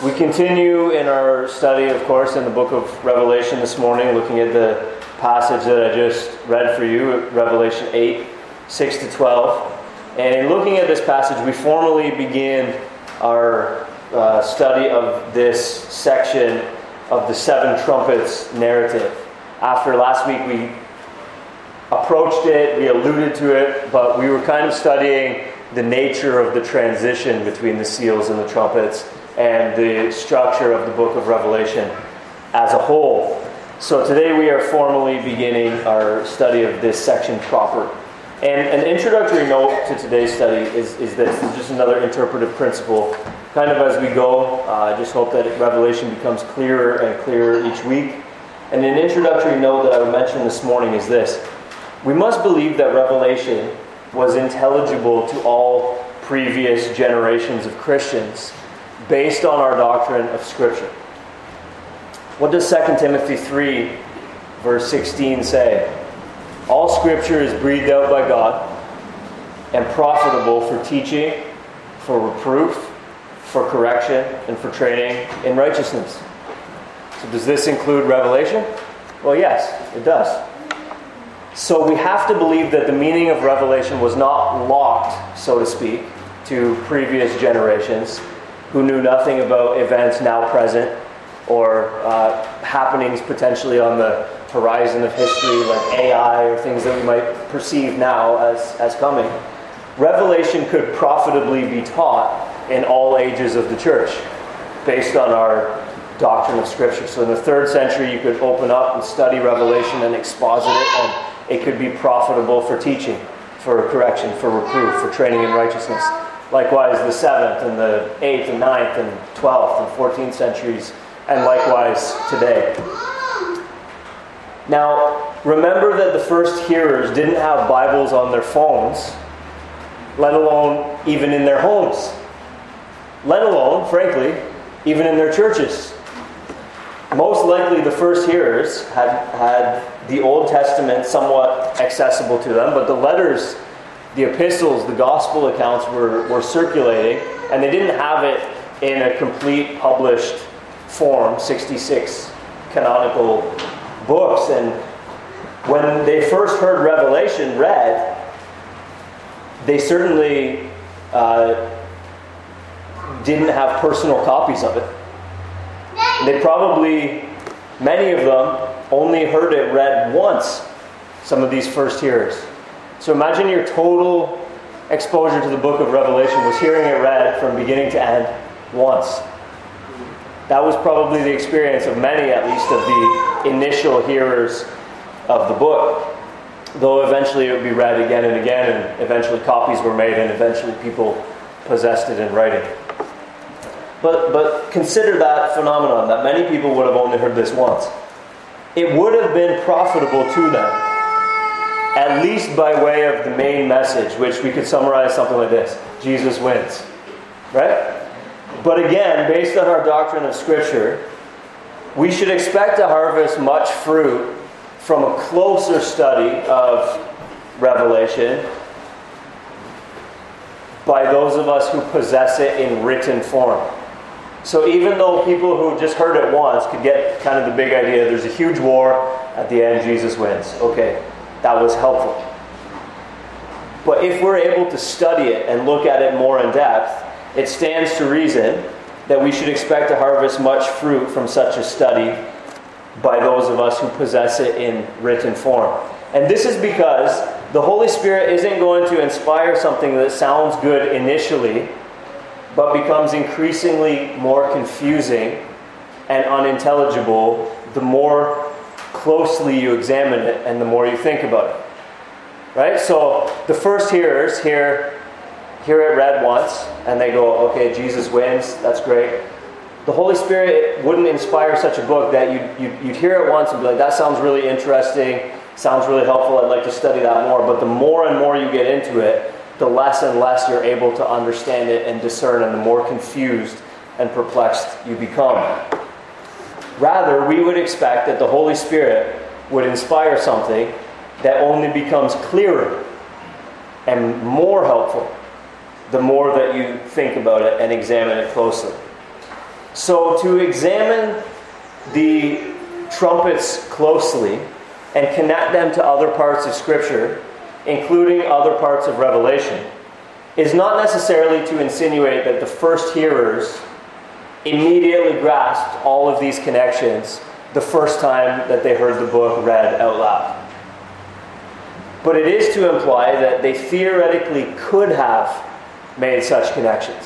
We continue in our study, of course, in the book of Revelation this morning, looking at the passage that I just read for you, Revelation 8, 6 to 12. And in looking at this passage, we formally begin our uh, study of this section of the seven trumpets narrative. After last week, we approached it, we alluded to it, but we were kind of studying the nature of the transition between the seals and the trumpets and the structure of the book of Revelation as a whole. So today we are formally beginning our study of this section proper. And an introductory note to today's study is, is this. It's just another interpretive principle. Kind of as we go, uh, I just hope that Revelation becomes clearer and clearer each week. And an introductory note that I would mention this morning is this. We must believe that Revelation was intelligible to all previous generations of Christians based on our doctrine of Scripture. What does 2 Timothy 3, verse 16 say? All Scripture is breathed out by God and profitable for teaching, for reproof, for correction, and for training in righteousness. So, does this include Revelation? Well, yes, it does. So, we have to believe that the meaning of Revelation was not locked, so to speak, to previous generations who knew nothing about events now present or uh, happenings potentially on the horizon of history, like AI or things that we might perceive now as, as coming. Revelation could profitably be taught in all ages of the church based on our doctrine of Scripture. So in the third century, you could open up and study Revelation and exposit it, and it could be profitable for teaching, for correction, for reproof, for training in righteousness. Likewise, the 7th and the 8th and 9th and 12th and 14th centuries, and likewise today. Now, remember that the first hearers didn't have Bibles on their phones, let alone even in their homes, let alone, frankly, even in their churches. Most likely, the first hearers had, had the Old Testament somewhat accessible to them, but the letters the epistles, the gospel accounts were, were circulating, and they didn't have it in a complete published form 66 canonical books. And when they first heard Revelation read, they certainly uh, didn't have personal copies of it. They probably, many of them, only heard it read once, some of these first hearers. So imagine your total exposure to the book of Revelation was hearing it read from beginning to end once. That was probably the experience of many, at least, of the initial hearers of the book. Though eventually it would be read again and again, and eventually copies were made, and eventually people possessed it in writing. But, but consider that phenomenon that many people would have only heard this once. It would have been profitable to them at least by way of the main message, which we could summarize something like this Jesus wins. Right? But again, based on our doctrine of Scripture, we should expect to harvest much fruit from a closer study of Revelation by those of us who possess it in written form. So even though people who just heard it once could get kind of the big idea, there's a huge war, at the end Jesus wins. Okay, that was helpful. But if we're able to study it and look at it more in depth, it stands to reason that we should expect to harvest much fruit from such a study by those of us who possess it in written form. And this is because the Holy Spirit isn't going to inspire something that sounds good initially, but becomes increasingly more confusing and unintelligible the more closely you examine it and the more you think about it. Right? So the first hearers hear, hear it read once and they go, okay, Jesus wins, that's great. The Holy Spirit wouldn't inspire such a book that you'd, you'd, you'd hear it once and be like, that sounds really interesting, sounds really helpful, I'd like to study that more. But the more and more you get into it, the less and less you're able to understand it and discern, and the more confused and perplexed you become. Rather, we would expect that the Holy Spirit would inspire something that only becomes clearer and more helpful the more that you think about it and examine it closely. So, to examine the trumpets closely and connect them to other parts of Scripture, including other parts of Revelation, is not necessarily to insinuate that the first hearers immediately grasped all of these connections the first time that they heard the book read out loud. But it is to imply that they theoretically could have made such connections.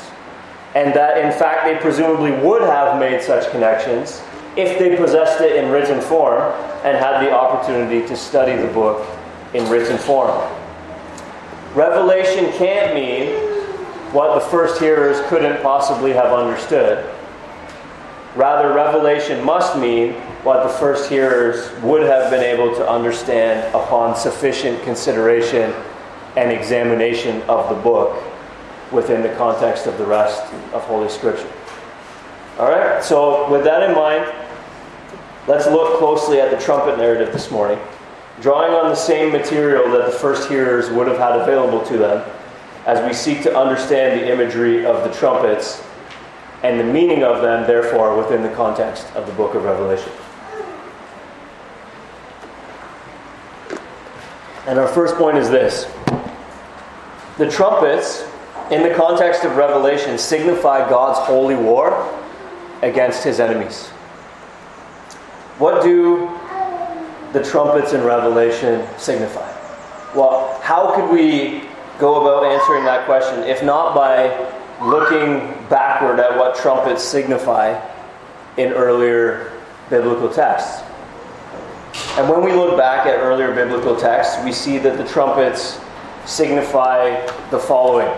And that, in fact, they presumably would have made such connections if they possessed it in written form and had the opportunity to study the book in written form. Revelation can't mean what the first hearers couldn't possibly have understood. Rather, revelation must mean what the first hearers would have been able to understand upon sufficient consideration and examination of the book within the context of the rest of Holy Scripture. All right, so with that in mind, let's look closely at the trumpet narrative this morning, drawing on the same material that the first hearers would have had available to them as we seek to understand the imagery of the trumpets and the meaning of them, therefore, within the context of the book of Revelation. And our first point is this the trumpets, in the context of Revelation, signify God's holy war against his enemies. What do the trumpets in Revelation signify? Well, how could we go about answering that question if not by looking backward at what trumpets signify in earlier biblical texts? And when we look back at earlier biblical texts, we see that the trumpets signify the following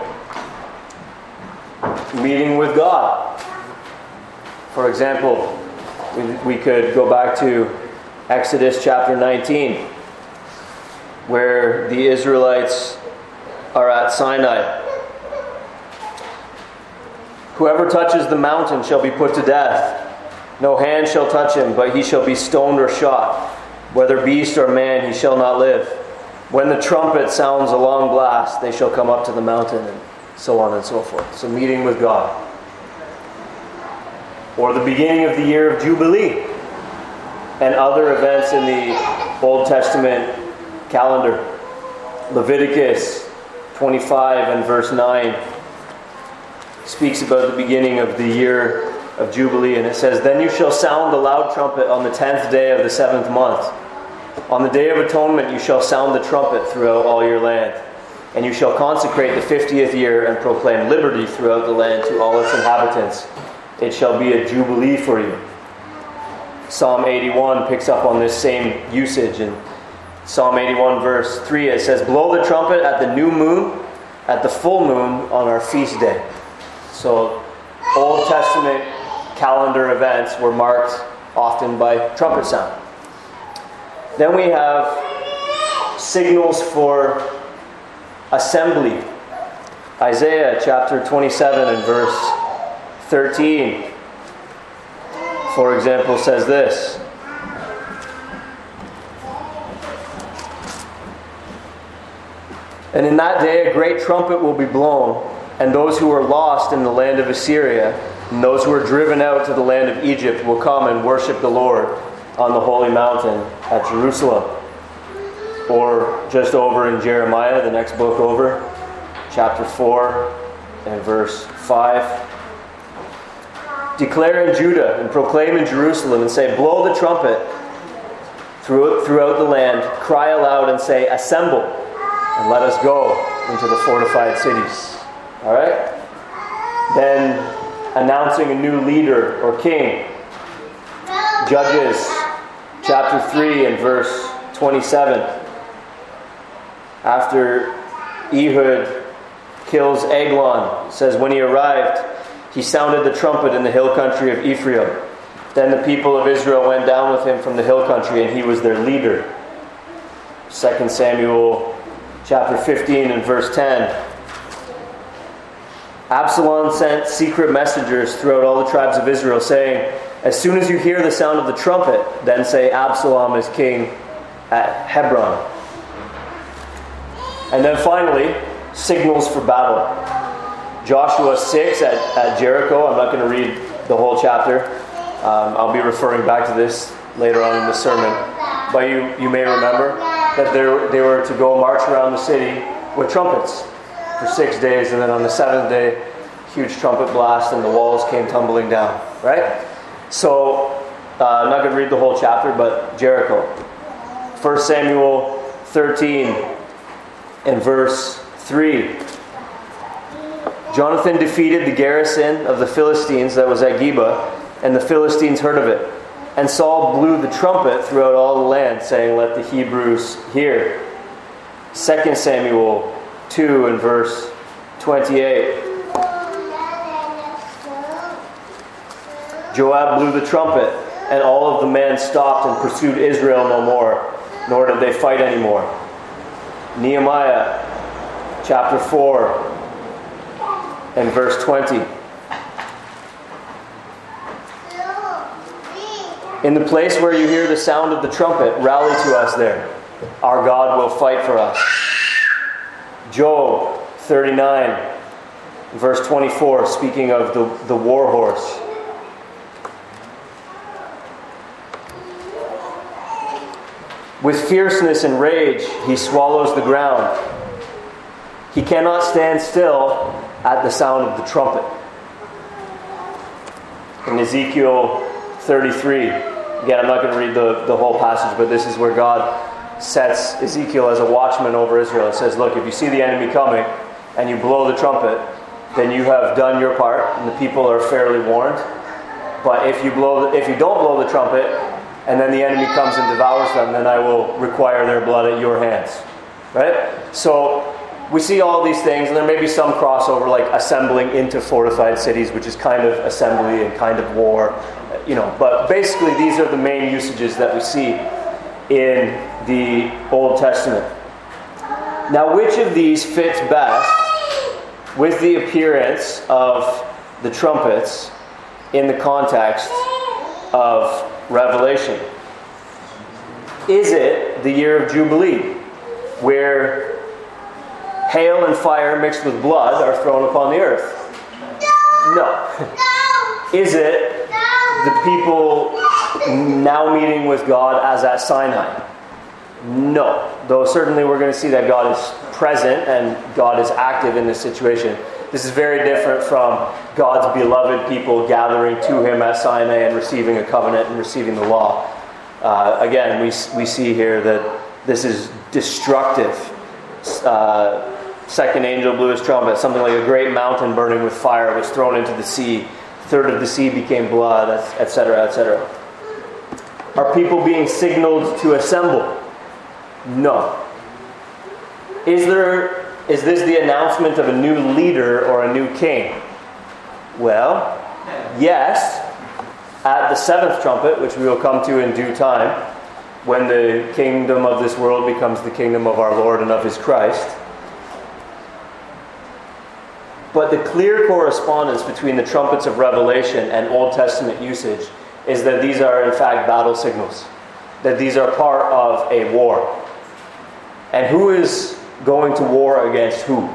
meeting with God. For example, we, could go back to Exodus chapter 19, where the Israelites are at Sinai. Whoever touches the mountain shall be put to death. No hand shall touch him, but he shall be stoned or shot. Whether beast or man, he shall not live. When the trumpet sounds a long blast, they shall come up to the mountain, and so on and so forth. So, meeting with God. Or the beginning of the year of Jubilee, and other events in the Old Testament calendar. Leviticus 25 and verse 9 speaks about the beginning of the year of Jubilee, and it says, Then you shall sound the loud trumpet on the tenth day of the seventh month. On the day of atonement you shall sound the trumpet throughout all your land. And you shall consecrate the fiftieth year and proclaim liberty throughout the land to all its inhabitants. It shall be a jubilee for you. Psalm 81 picks up on this same usage. In Psalm 81, verse 3, it says, Blow the trumpet at the new moon, at the full moon on our feast day. So, Old Testament calendar events were marked often by trumpet sound. Then we have signals for assembly. Isaiah chapter 27 and verse 13, for example, says this. And in that day a great trumpet will be blown, and those who are lost in the land of Assyria, and those who are driven out to the land of Egypt will come and worship the Lord on the holy mountain at Jerusalem. Or just over in Jeremiah, the next book over, chapter 4 and verse 5. Declare in Judah and proclaim in Jerusalem and say, Blow the trumpet throughout the land, cry aloud and say, Assemble, and let us go into the fortified cities. All right? Then announcing a new leader or king. Judges chapter 3 and verse 27. After Ehud kills Eglon, says, When he arrived, he sounded the trumpet in the hill country of Ephraim. Then the people of Israel went down with him from the hill country, and he was their leader. 2 Samuel chapter 15 and verse 10. Absalom sent secret messengers throughout all the tribes of Israel, saying, as soon as you hear the sound of the trumpet, then say Absalom is king at Hebron. And then finally, signals for battle. Joshua 6 at, at Jericho. I'm not going to read the whole chapter. Um, I'll be referring back to this later on in the sermon. But you, you may remember that they were to go march around the city with trumpets for six days, and then on the seventh day, huge trumpet blast, and the walls came tumbling down. Right? So, uh, I'm not going to read the whole chapter, but Jericho. 1 Samuel 13 and verse 3. Jonathan defeated the garrison of the Philistines that was at Geba, and the Philistines heard of it. And Saul blew the trumpet throughout all the land, saying, Let the Hebrews hear. 2 Samuel 2 and verse 28. Joab blew the trumpet, and all of the men stopped and pursued Israel no more, nor did they fight anymore. Nehemiah chapter 4 and verse 20. In the place where you hear the sound of the trumpet, rally to us there. Our God will fight for us. Job 39, verse 24, speaking of the, the war horse. With fierceness and rage, he swallows the ground. He cannot stand still at the sound of the trumpet. In Ezekiel 33, again, I'm not going to read the, the whole passage, but this is where God sets Ezekiel as a watchman over Israel. It says, Look, if you see the enemy coming and you blow the trumpet, then you have done your part, and the people are fairly warned. But if you blow, the, if you don't blow the trumpet, and then the enemy comes and devours them, then I will require their blood at your hands. Right? So we see all these things, and there may be some crossover, like assembling into fortified cities, which is kind of assembly and kind of war, you know. But basically, these are the main usages that we see in the Old Testament. Now, which of these fits best with the appearance of the trumpets in the context of Revelation? Is it the year of Jubilee, where hail and fire mixed with blood are thrown upon the earth? No. Is it the people now meeting with God as at Sinai? No. Though certainly we're going to see that God is present and God is active in this situation. This is very different from God's beloved people gathering to Him at Sinai and receiving a covenant and receiving the law. Uh, again, we, we see here that this is destructive. Uh, second angel blew his trumpet, something like a great mountain burning with fire was thrown into the sea. Third of the sea became blood, etc., etc. Are people being signaled to assemble? No. Is there is this the announcement of a new leader or a new king? Well, yes. At the seventh trumpet, which we will come to in due time, when the kingdom of this world becomes the kingdom of our Lord and of his Christ, but the clear correspondence between the trumpets of Revelation and Old Testament usage is that these are, in fact, battle signals, that these are part of a war. And who is going to war against who?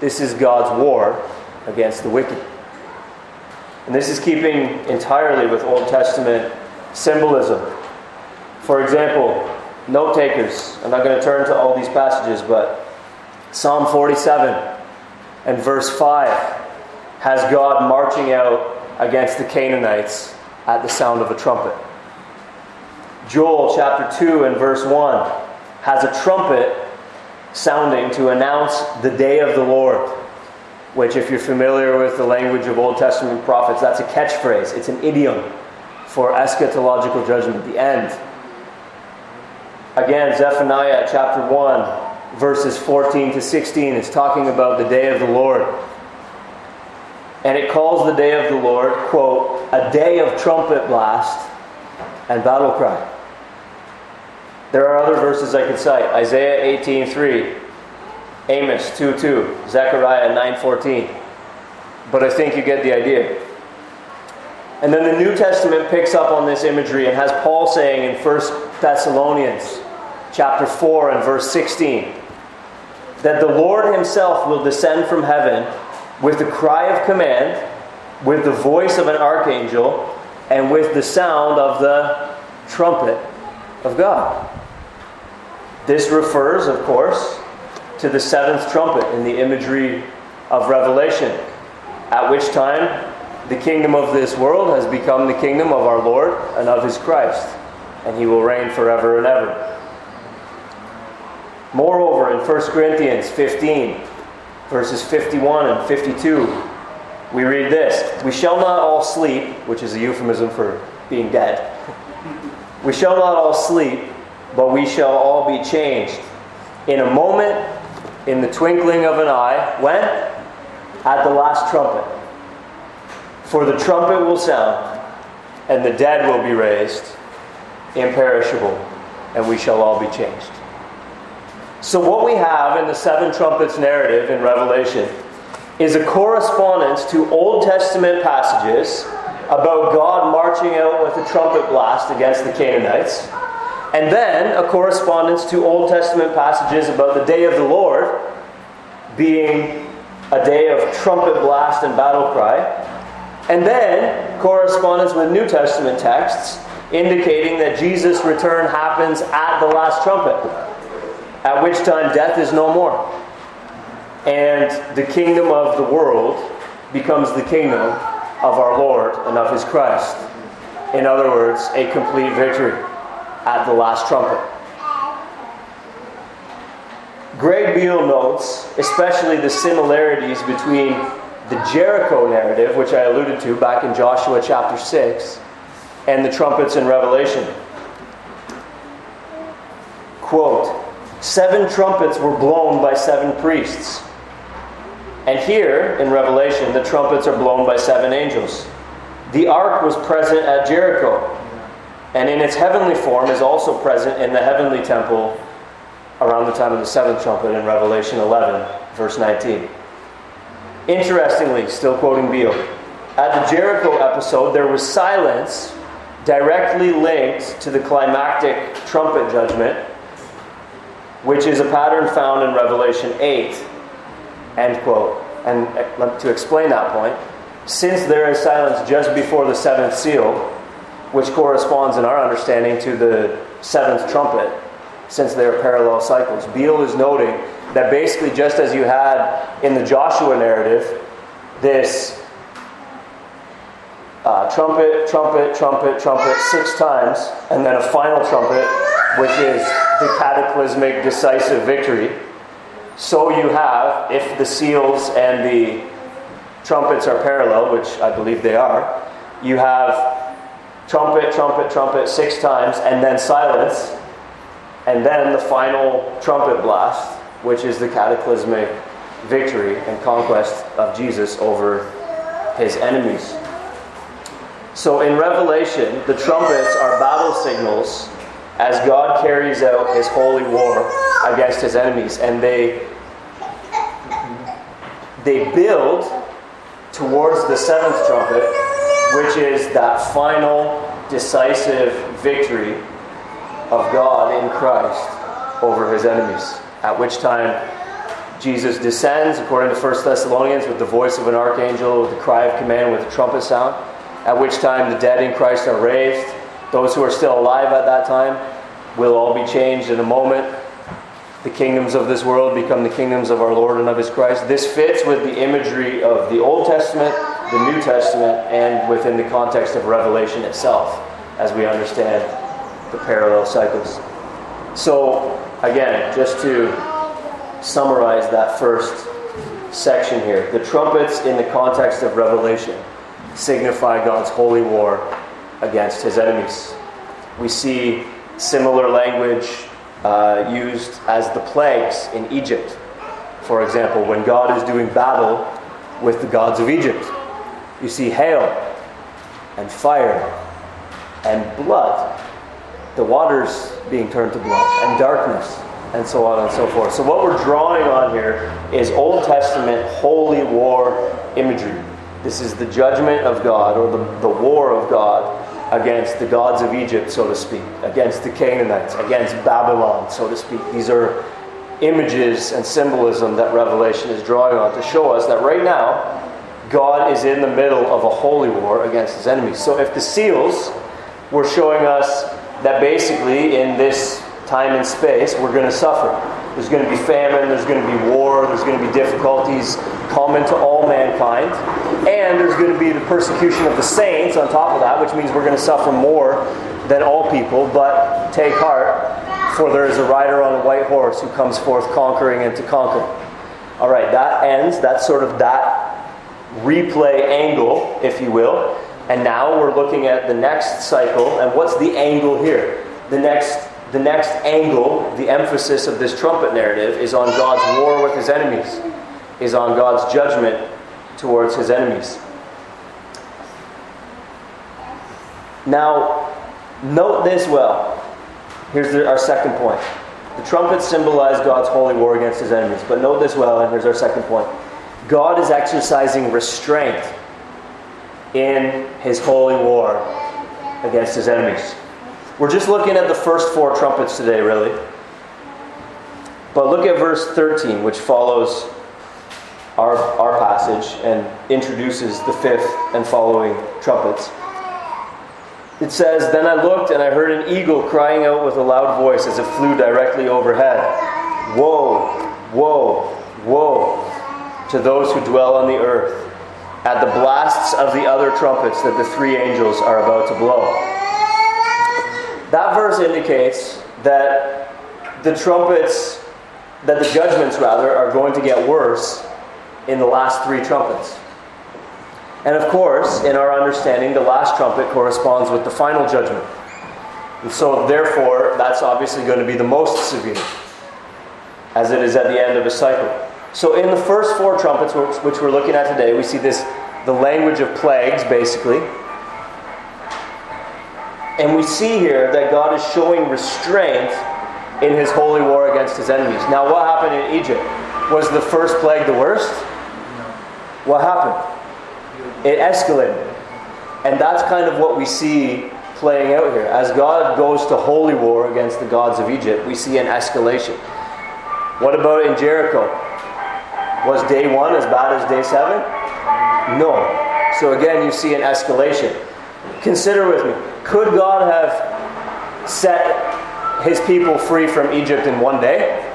This is God's war against the wicked. And this is keeping entirely with Old Testament symbolism. For example, note takers, I'm not going to turn to all these passages, but Psalm 47 and verse 5 has God marching out against the Canaanites at the sound of a trumpet. Joel chapter 2 and verse 1 has a trumpet sounding to announce the day of the Lord, which, if you're familiar with the language of Old Testament prophets, that's a catchphrase, it's an idiom for eschatological judgment, the end. Again, Zephaniah chapter 1 verses 14 to 16 is talking about the day of the Lord. And it calls the day of the Lord, quote, a day of trumpet blast and battle cry. There are other verses I could cite. Isaiah 18:3, Amos 2:2, Zechariah 9:14. But I think you get the idea. And then the New Testament picks up on this imagery and has Paul saying in 1 Thessalonians chapter 4 and verse 16, that the Lord Himself will descend from heaven with the cry of command, with the voice of an archangel and with the sound of the trumpet of God. This refers, of course, to the seventh trumpet in the imagery of Revelation, at which time the kingdom of this world has become the kingdom of our Lord and of his Christ, and he will reign forever and ever. Moreover, in 1 Corinthians 15, verses 51 and 52, we read this We shall not all sleep, which is a euphemism for being dead. We shall not all sleep, but we shall all be changed. In a moment, in the twinkling of an eye, when? At the last trumpet. For the trumpet will sound, and the dead will be raised, imperishable, and we shall all be changed. So, what we have in the seven trumpets narrative in Revelation is a correspondence to Old Testament passages about God marching out with a trumpet blast against the Canaanites, and then a correspondence to Old Testament passages about the day of the Lord being a day of trumpet blast and battle cry, and then correspondence with New Testament texts indicating that Jesus' return happens at the last trumpet at which time death is no more. And the kingdom of the world becomes the kingdom of our Lord and of his Christ. In other words, a complete victory at the last trumpet. Greg Beale notes especially the similarities between the Jericho narrative, which I alluded to back in Joshua chapter 6, and the trumpets in Revelation. Quote, Seven trumpets were blown by seven priests. And here in Revelation, the trumpets are blown by seven angels. The ark was present at Jericho, and in its heavenly form is also present in the heavenly temple around the time of the seventh trumpet in Revelation 11, verse 19. Interestingly, still quoting Beale, at the Jericho episode, there was silence directly linked to the climactic trumpet judgment which is a pattern found in Revelation 8. End quote. And uh, to explain that point, since there is silence just before the seventh seal, which corresponds in our understanding to the seventh trumpet, since they are parallel cycles, Beale is noting that basically, just as you had in the Joshua narrative, this uh, trumpet, trumpet, trumpet, trumpet six times, and then a final trumpet, which is the cataclysmic decisive victory. So you have, if the seals and the trumpets are parallel, which I believe they are, you have trumpet, trumpet, trumpet six times, and then silence, and then the final trumpet blast, which is the cataclysmic victory and conquest of Jesus over his enemies. So in Revelation, the trumpets are battle signals as God carries out his holy war against his enemies. And they, they build towards the seventh trumpet, which is that final decisive victory of God in Christ over his enemies. At which time Jesus descends, according to 1 Thessalonians, with the voice of an archangel, with the cry of command, with a trumpet sound. At which time the dead in Christ are raised those who are still alive at that time will all be changed in a moment. The kingdoms of this world become the kingdoms of our Lord and of His Christ. This fits with the imagery of the Old Testament, the New Testament, and within the context of Revelation itself, as we understand the parallel cycles. So, again, just to summarize that first section here, the trumpets in the context of Revelation signify God's holy war against his enemies. We see similar language uh, used as the plagues in Egypt. For example, when God is doing battle with the gods of Egypt, you see hail and fire and blood, the waters being turned to blood, and darkness, and so on and so forth. So, what we're drawing on here is Old Testament holy war imagery. This is the judgment of God, or the, the war of God against the gods of Egypt, so to speak, against the Canaanites, against Babylon, so to speak. These are images and symbolism that Revelation is drawing on to show us that right now, God is in the middle of a holy war against his enemies. So if the seals were showing us that basically in this time and space we're going to suffer. There's going to be famine, there's going to be war, there's going to be difficulties common to all mankind, and there's going to be the persecution of the saints on top of that, which means we're going to suffer more than all people. But take heart, for there is a rider on a white horse who comes forth conquering and to conquer. All right, that ends. That's sort of that replay angle, if you will. And now we're looking at the next cycle, and what's the angle here? The next, the next angle, the emphasis of this trumpet narrative is on God's war with his enemies, is on God's judgment towards his enemies. Now, note this well. Here's our second point. The trumpets symbolize God's holy war against his enemies. But note this well, and here's our second point. God is exercising restraint in his holy war against his enemies. We're just looking at the first four trumpets today, really. But look at verse 13, which follows our, our passage and introduces the fifth and following trumpets. It says, Then I looked and I heard an eagle crying out with a loud voice as it flew directly overhead Woe, woe, woe to those who dwell on the earth at the blasts of the other trumpets that the three angels are about to blow. That verse indicates that the trumpets, that the judgments rather, are going to get worse in the last three trumpets. And of course, in our understanding, the last trumpet corresponds with the final judgment. And so, therefore, that's obviously going to be the most severe, as it is at the end of a cycle. So, in the first four trumpets, which we're looking at today, we see this the language of plagues, basically. And we see here that God is showing restraint in his holy war against his enemies. Now, what happened in Egypt? Was the first plague the worst? What happened? It escalated. And that's kind of what we see playing out here. As God goes to holy war against the gods of Egypt, we see an escalation. What about in Jericho? Was day one as bad as day seven? No. So again, you see an escalation. Consider with me could God have set his people free from Egypt in one day?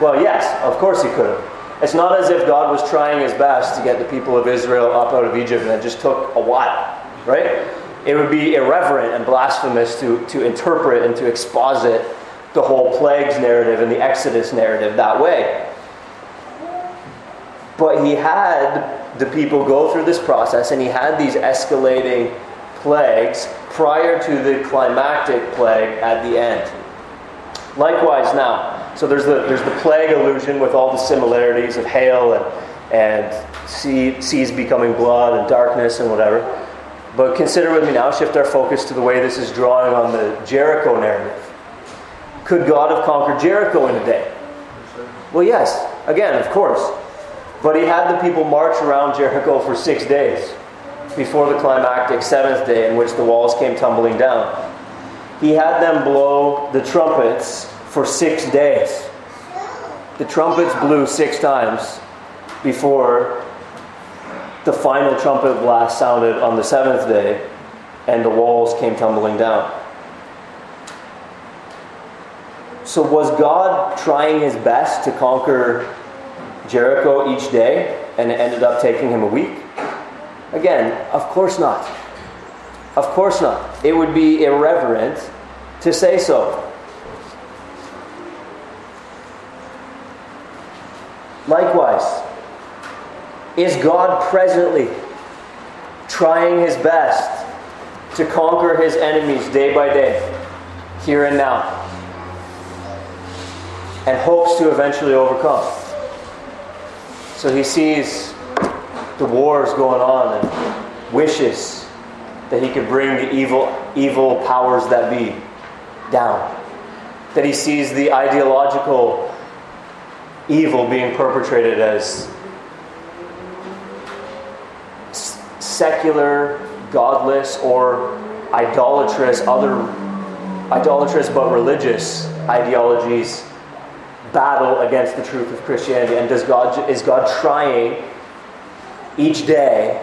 Well, yes, of course he could have. It's not as if God was trying his best to get the people of Israel up out of Egypt and it just took a while, right? It would be irreverent and blasphemous to, to interpret and to exposit the whole plagues narrative and the Exodus narrative that way. But he had the people go through this process and he had these escalating plagues prior to the climactic plague at the end. Likewise, now, so there's the, there's the plague illusion with all the similarities of hail and, and sea, seas becoming blood and darkness and whatever. But consider with me now, shift our focus to the way this is drawing on the Jericho narrative. Could God have conquered Jericho in a day? Well, yes. Again, of course. But he had the people march around Jericho for six days before the climactic seventh day in which the walls came tumbling down. He had them blow the trumpets for six days. The trumpets blew six times before the final trumpet blast sounded on the seventh day and the walls came tumbling down. So, was God trying his best to conquer Jericho each day, and it ended up taking him a week? Again, of course not. Of course not. It would be irreverent to say so. Likewise, is God presently trying his best to conquer his enemies day by day, here and now, and hopes to eventually overcome? So he sees the wars going on and wishes that he could bring the evil, evil powers that be down. That he sees the ideological evil being perpetrated as secular, godless, or idolatrous, other idolatrous but religious ideologies battle against the truth of Christianity? And does God, is God trying each day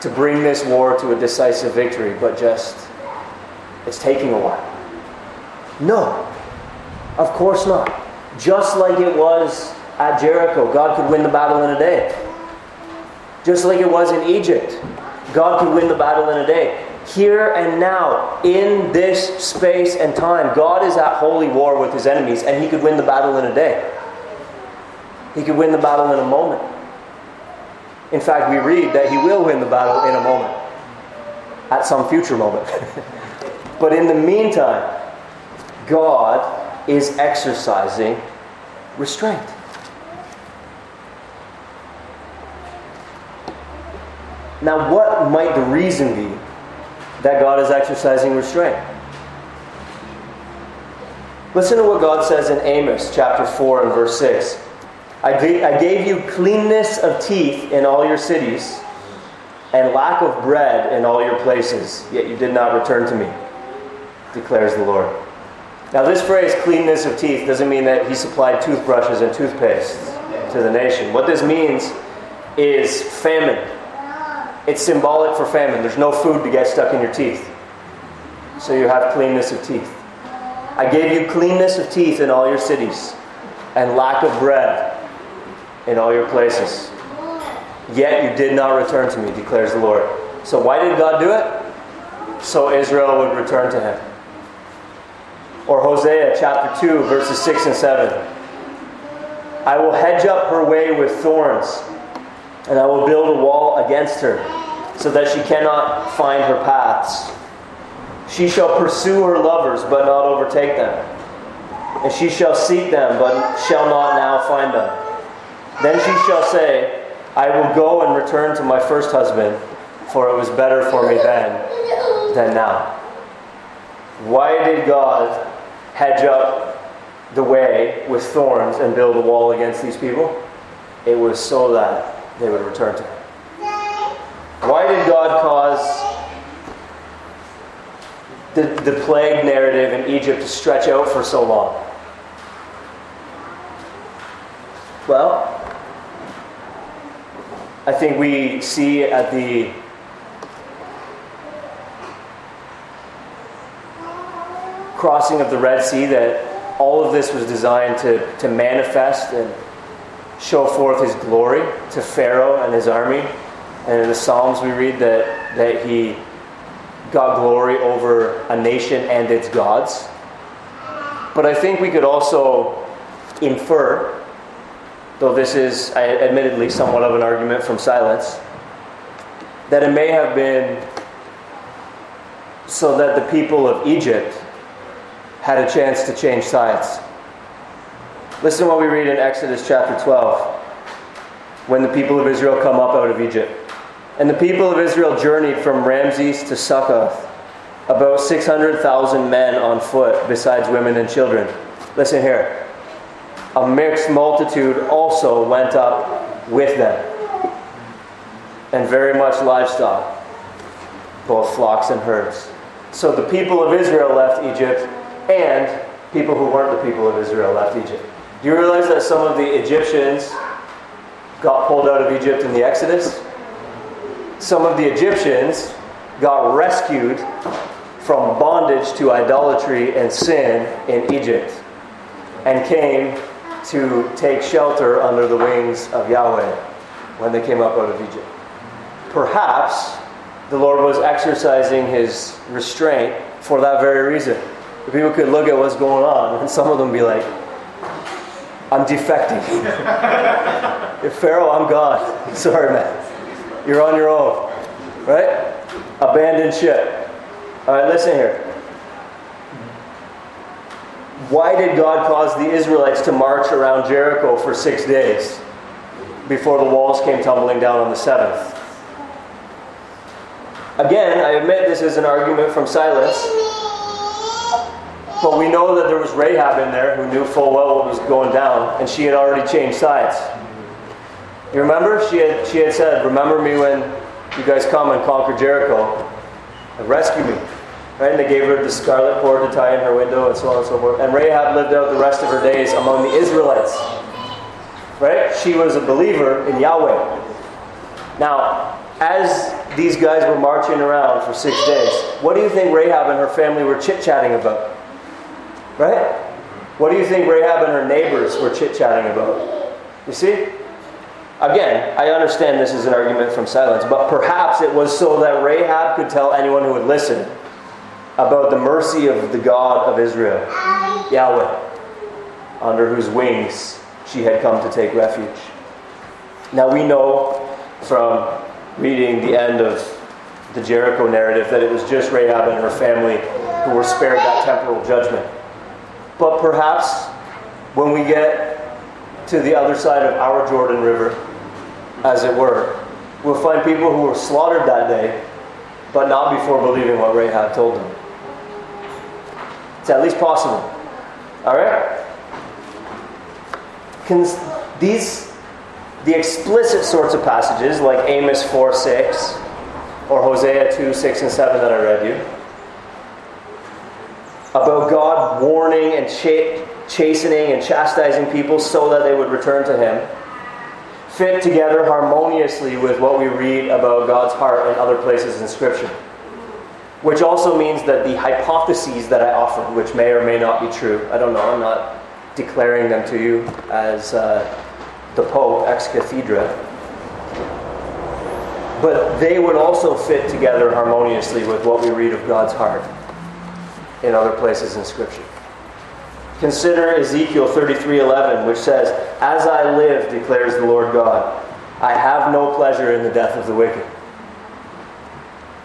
to bring this war to a decisive victory, but just it's taking a while. No, of course not. Just like it was at Jericho, God could win the battle in a day. Just like it was in Egypt, God could win the battle in a day. Here and now, in this space and time, God is at holy war with his enemies, and he could win the battle in a day. He could win the battle in a moment. In fact, we read that he will win the battle in a moment, at some future moment. but in the meantime, God is exercising restraint. Now, what might the reason be that God is exercising restraint? Listen to what God says in Amos chapter 4 and verse 6. I gave you cleanness of teeth in all your cities and lack of bread in all your places, yet you did not return to me, declares the Lord. Now, this phrase, cleanness of teeth, doesn't mean that he supplied toothbrushes and toothpaste to the nation. What this means is famine. It's symbolic for famine. There's no food to get stuck in your teeth. So you have cleanness of teeth. I gave you cleanness of teeth in all your cities and lack of bread in all your places. Yet you did not return to me, declares the Lord. So why did God do it? So Israel would return to him. Or Hosea chapter 2, verses 6 and 7. I will hedge up her way with thorns, and I will build a wall against her, so that she cannot find her paths. She shall pursue her lovers, but not overtake them. And she shall seek them, but shall not now find them. Then she shall say, I will go and return to my first husband, for it was better for me then than now. Why did God hedge up the way with thorns and build a wall against these people? It was so that they would return to Him. Why did God cause the, the plague narrative in Egypt to stretch out for so long? Well, I think we see at the crossing of the Red Sea that all of this was designed to, to manifest and show forth his glory to Pharaoh and his army. And in the Psalms, we read that, that he got glory over a nation and its gods. But I think we could also infer though this is admittedly somewhat of an argument from silence, that it may have been so that the people of Egypt had a chance to change sides. Listen to what we read in Exodus chapter 12 when the people of Israel come up out of Egypt. And the people of Israel journeyed from Ramses to Succoth, about 600,000 men on foot, besides women and children. Listen here a mixed multitude also went up with them, and very much livestock, both flocks and herds. So the people of Israel left Egypt, and people who weren't the people of Israel left Egypt. Do you realize that some of the Egyptians got pulled out of Egypt in the Exodus? Some of the Egyptians got rescued from bondage to idolatry and sin in Egypt and came to take shelter under the wings of Yahweh when they came up out of Egypt. Perhaps the Lord was exercising his restraint for that very reason. People could look at what's going on, and some of them be like, I'm defecting. if Pharaoh, I'm gone. Sorry, man. You're on your own. Right? Abandoned ship. All right, listen here. Why did God cause the Israelites to march around Jericho for six days before the walls came tumbling down on the seventh? Again, I admit this is an argument from silence, but we know that there was Rahab in there who knew full well what was going down, and she had already changed sides. You remember? She had, she had said, Remember me when you guys come and conquer Jericho and rescue me. Right? And they gave her the scarlet cord to tie in her window and so on and so forth. And Rahab lived out the rest of her days among the Israelites. Right? She was a believer in Yahweh. Now, as these guys were marching around for six days, what do you think Rahab and her family were chit chatting about? Right? What do you think Rahab and her neighbors were chit chatting about? You see? Again, I understand this is an argument from silence, but perhaps it was so that Rahab could tell anyone who would listen about the mercy of the God of Israel, Yahweh, under whose wings she had come to take refuge. Now we know from reading the end of the Jericho narrative that it was just Rahab and her family who were spared that temporal judgment. But perhaps when we get to the other side of our Jordan River, as it were, we'll find people who were slaughtered that day, but not before believing what Rahab told them. It's at least possible. All right? Can these the explicit sorts of passages like Amos 4 6 or Hosea 2 6 and 7 that I read you about God warning and ch- chastening and chastising people so that they would return to Him fit together harmoniously with what we read about God's heart in other places in Scripture. Which also means that the hypotheses that I offered, which may or may not be true, I don't know, I'm not declaring them to you as. Uh, the Pope ex cathedra. But they would also fit together harmoniously with what we read of God's heart in other places in Scripture. Consider Ezekiel 33:11, which says, "As I live, declares the Lord God, I have no pleasure in the death of the wicked,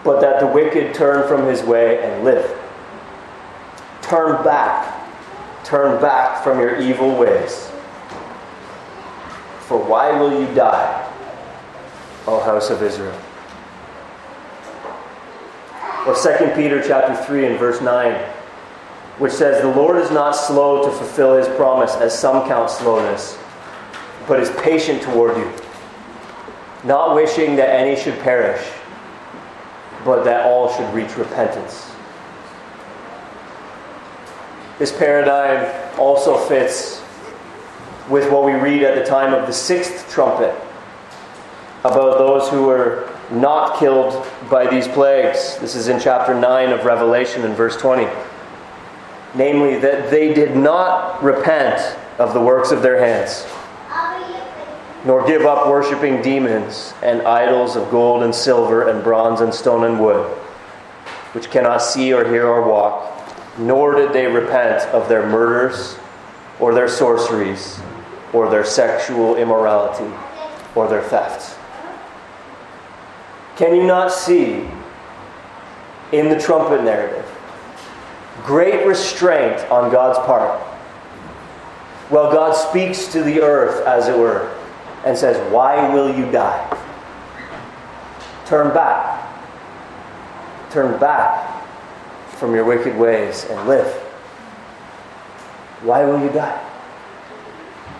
but that the wicked turn from his way and live. Turn back, turn back from your evil ways." For why will you die, O house of Israel? Or 2 Peter chapter 3 and verse 9, which says, The Lord is not slow to fulfill his promise, as some count slowness, but is patient toward you, not wishing that any should perish, but that all should reach repentance. This paradigm also fits with what we read at the time of the sixth trumpet about those who were not killed by these plagues. This is in chapter 9 of Revelation in verse 20. Namely, that they did not repent of the works of their hands, nor give up worshiping demons and idols of gold and silver and bronze and stone and wood, which cannot see or hear or walk, nor did they repent of their murders or their sorceries or their sexual immorality or their thefts. Can you not see in the trumpet narrative great restraint on God's part? Well, God speaks to the earth, as it were, and says, Why will you die? Turn back. Turn back from your wicked ways and live. Why will you die?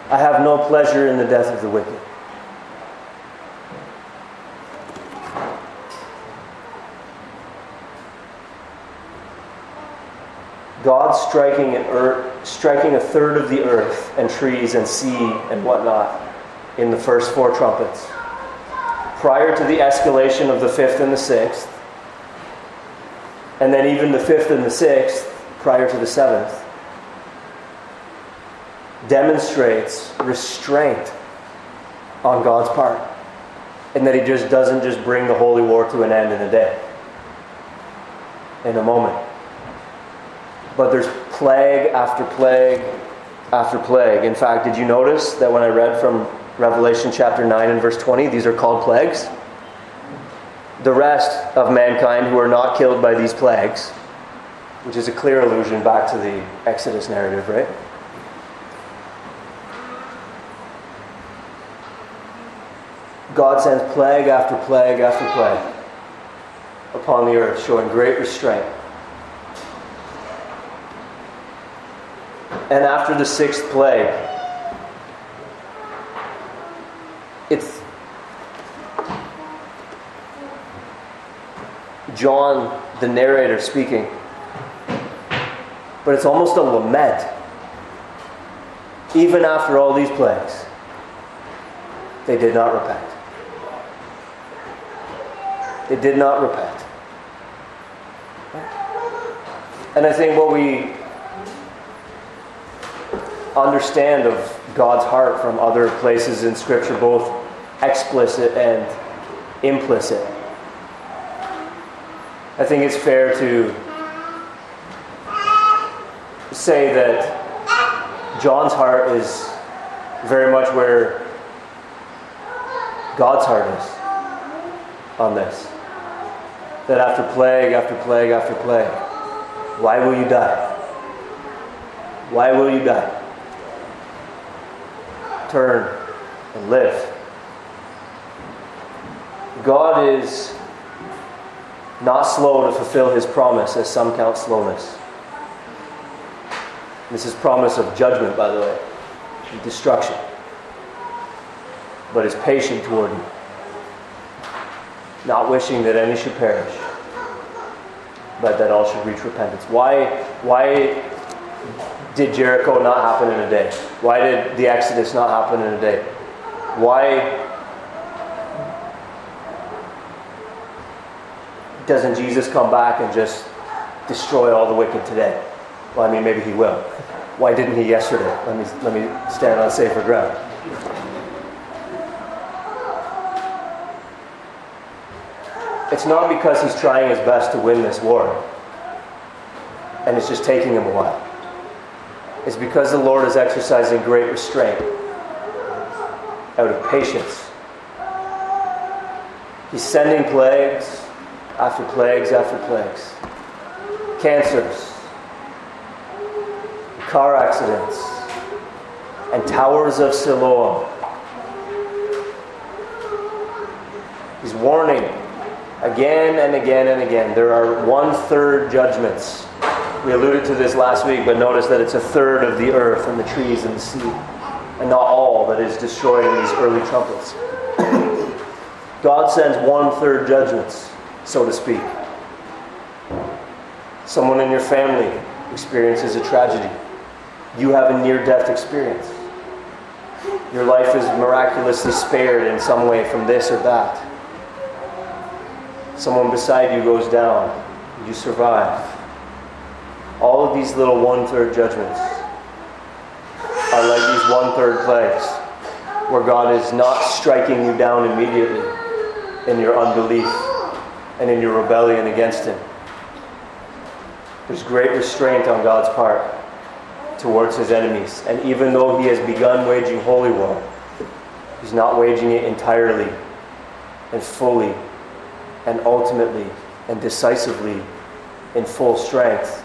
I have no pleasure in the death of the wicked. God striking, an earth, striking a third of the earth and trees and sea and whatnot in the first four trumpets. Prior to the escalation of the fifth and the sixth, and then even the fifth and the sixth prior to the seventh demonstrates restraint on God's part. And that He just doesn't just bring the holy war to an end in a day, in a moment. But there's plague after plague after plague. In fact, did you notice that when I read from Revelation chapter 9 and verse 20, these are called plagues? The rest of mankind who are not killed by these plagues, which is a clear allusion back to the Exodus narrative, right? God sends plague after plague after plague upon the earth, showing great restraint. And after the sixth plague, it's John, the narrator, speaking. But it's almost a lament. Even after all these plagues, they did not repent. They did not repent. And I think what we understand of God's heart from other places in Scripture, both explicit and implicit. I think it's fair to say that John's heart is very much where God's heart is on this. That after plague, after plague, after plague, why will you die? Why will you die? Turn and live. God is not slow to fulfill his promise, as some count slowness. This is promise of judgment, by the way, destruction. But is patient toward you, not wishing that any should perish, but that all should reach repentance. Why, why did Jericho not happen in a day? Why did the Exodus not happen in a day? Why doesn't Jesus come back and just destroy all the wicked today? Well, I mean, maybe he will. Why didn't he yesterday? Let me, let me stand on safer ground. It's not because he's trying his best to win this war, and it's just taking him a while. It's because the Lord is exercising great restraint out of patience. He's sending plagues after plagues after plagues cancers, car accidents, and towers of Siloam. He's warning again and again and again. There are one third judgments. We alluded to this last week, but notice that it's a third of the earth and the trees and the sea, and not all that is destroyed in these early trumpets. God sends one third judgments, so to speak. Someone in your family experiences a tragedy. You have a near death experience. Your life is miraculously spared in some way from this or that. Someone beside you goes down. You survive. All of these little one third judgments are like these one third plagues where God is not striking you down immediately in your unbelief and in your rebellion against Him. There's great restraint on God's part towards his enemies. And even though he has begun waging holy war, he's not waging it entirely and fully and ultimately and decisively in full strength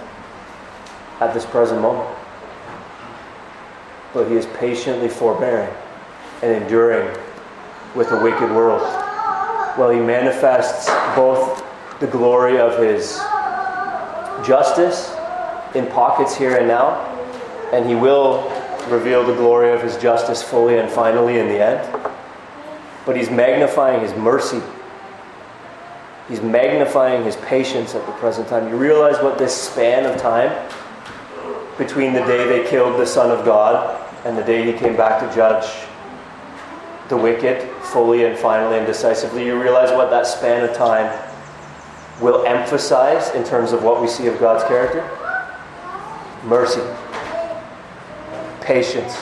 at this present moment. But he is patiently forbearing and enduring with a wicked world while he manifests both the glory of his justice in pockets here and now and he will reveal the glory of his justice fully and finally in the end. But he's magnifying his mercy. He's magnifying his patience at the present time. You realize what this span of time between the day they killed the Son of God and the day he came back to judge the wicked fully and finally and decisively, you realize what that span of time will emphasize in terms of what we see of God's character? Mercy patience,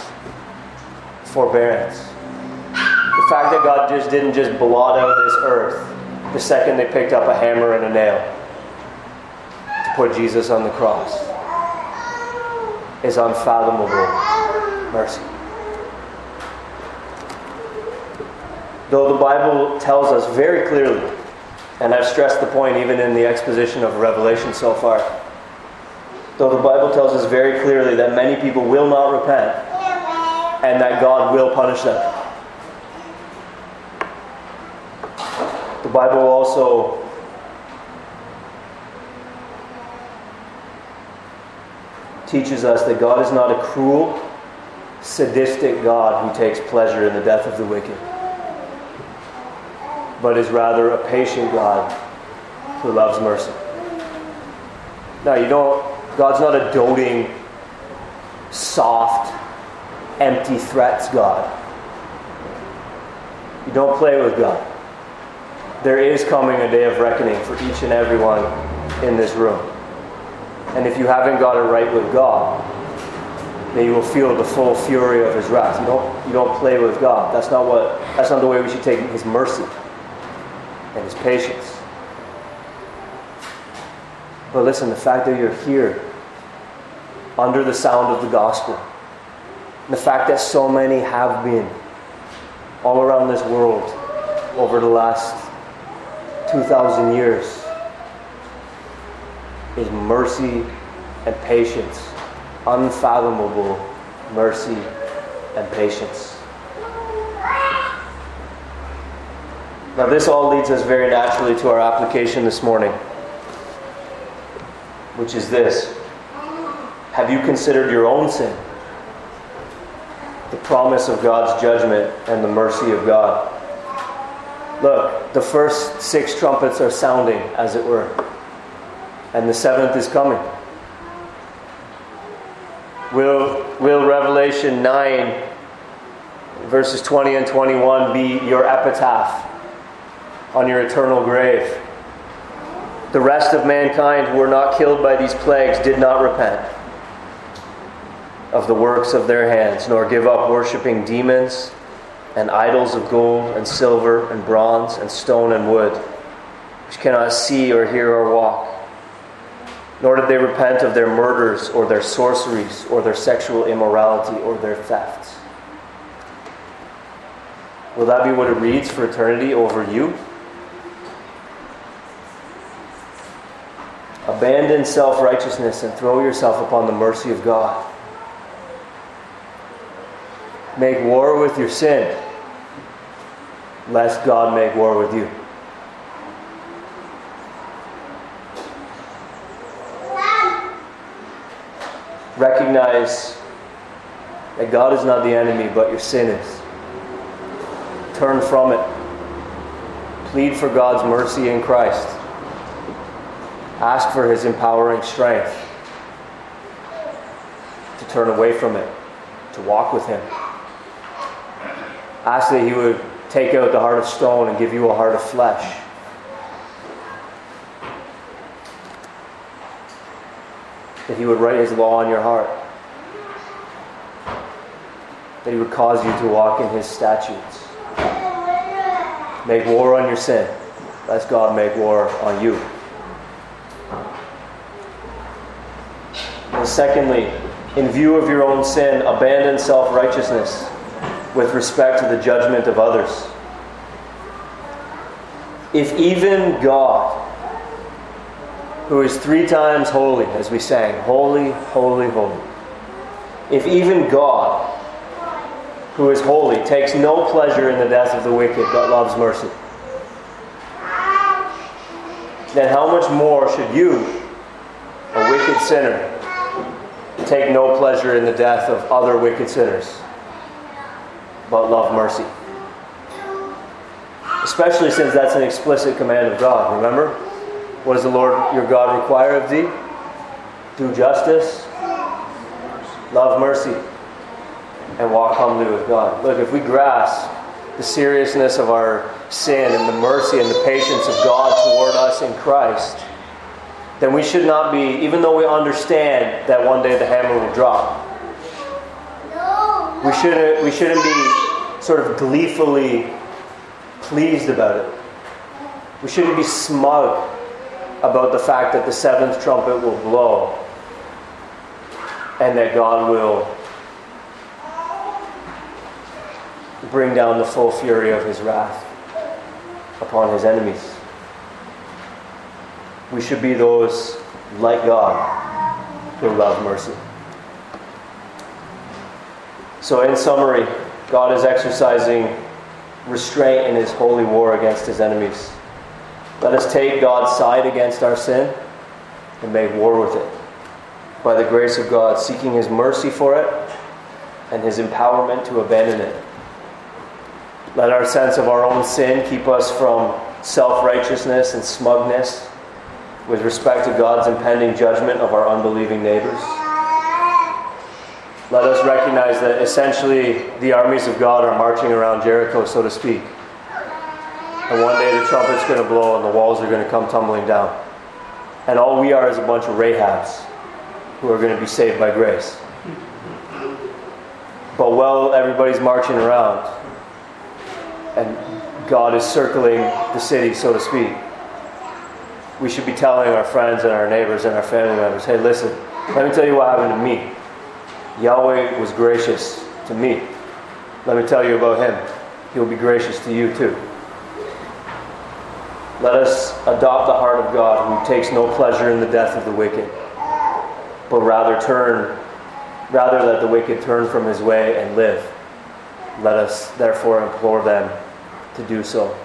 forbearance. The fact that God just didn't just blot out this earth the second they picked up a hammer and a nail to put Jesus on the cross is unfathomable mercy. Though the Bible tells us very clearly, and I've stressed the point even in the exposition of Revelation so far, Though the Bible tells us very clearly that many people will not repent and that God will punish them. The Bible also teaches us that God is not a cruel, sadistic God who takes pleasure in the death of the wicked, but is rather a patient God who loves mercy. Now, you don't God's not a doting, soft, empty threats God. You don't play with God. there is coming a day of reckoning for each and every one in this room. And if you haven't got it right with God, then you will feel the full fury of his wrath. You don't, you don't play with God. That's not what that's not the way we should take his mercy and his patience. But listen, the fact that you're here under the sound of the gospel, the fact that so many have been all around this world over the last 2,000 years is mercy and patience, unfathomable mercy and patience. Now, this all leads us very naturally to our application this morning, which is this Have you considered your own sin? The promise of God's judgment and the mercy of God. Look, the first six trumpets are sounding, as it were, and the seventh is coming. Will, will Revelation 9, verses 20 and 21, be your epitaph on your eternal grave? The rest of mankind who were not killed by these plagues did not repent of the works of their hands, nor give up worshiping demons and idols of gold and silver and bronze and stone and wood, which cannot see or hear or walk nor did they repent of their murders or their sorceries or their sexual immorality or their thefts. Will that be what it reads for eternity over you? Abandon self righteousness and throw yourself upon the mercy of God. Make war with your sin, lest God make war with you. Recognize that God is not the enemy, but your sin is. Turn from it. Plead for God's mercy in Christ. Ask for His empowering strength to turn away from it, to walk with Him. Ask that He would take out the heart of stone and give you a heart of flesh that He would write His law on your heart, that He would cause you to walk in His statutes. Make war on your sin, lest God make war on you. And secondly, in view of your own sin, abandon self righteousness with respect to the judgment of others. If even God, who is three times holy, as we sang, holy, holy, holy. If even God, who is holy, takes no pleasure in the death of the wicked, but loves mercy, then how much more should you, a wicked sinner, take no pleasure in the death of other wicked sinners, but love mercy? Especially since that's an explicit command of God, remember? What does the Lord your God require of thee? Do justice, love mercy, and walk humbly with God. Look, if we grasp the seriousness of our sin and the mercy and the patience of God toward us in Christ, then we should not be, even though we understand that one day the hammer will drop, we shouldn't, we shouldn't be sort of gleefully pleased about it. We shouldn't be smug about the fact that the seventh trumpet will blow and that God will bring down the full fury of his wrath upon his enemies. We should be those like God who love mercy. So, in summary, God is exercising restraint in his holy war against his enemies. Let us take God's side against our sin and make war with it. By the grace of God, seeking His mercy for it and His empowerment to abandon it. Let our sense of our own sin keep us from self righteousness and smugness with respect to God's impending judgment of our unbelieving neighbors. Let us recognize that essentially the armies of God are marching around Jericho, so to speak And one day the trumpet's going to blow and the walls are going to come tumbling down. And all we are is a bunch of Rahabs who are going to be saved by grace. But while everybody's marching around and God is circling the city, so to speak, we should be telling our friends and our neighbors and our family members hey, listen, let me tell you what happened to me. Yahweh was gracious to me. Let me tell you about him. He'll be gracious to you too. Let us adopt the heart of God who takes no pleasure in the death of the wicked, but rather turn, rather let the wicked turn from his way and live. Let us therefore implore them to do so.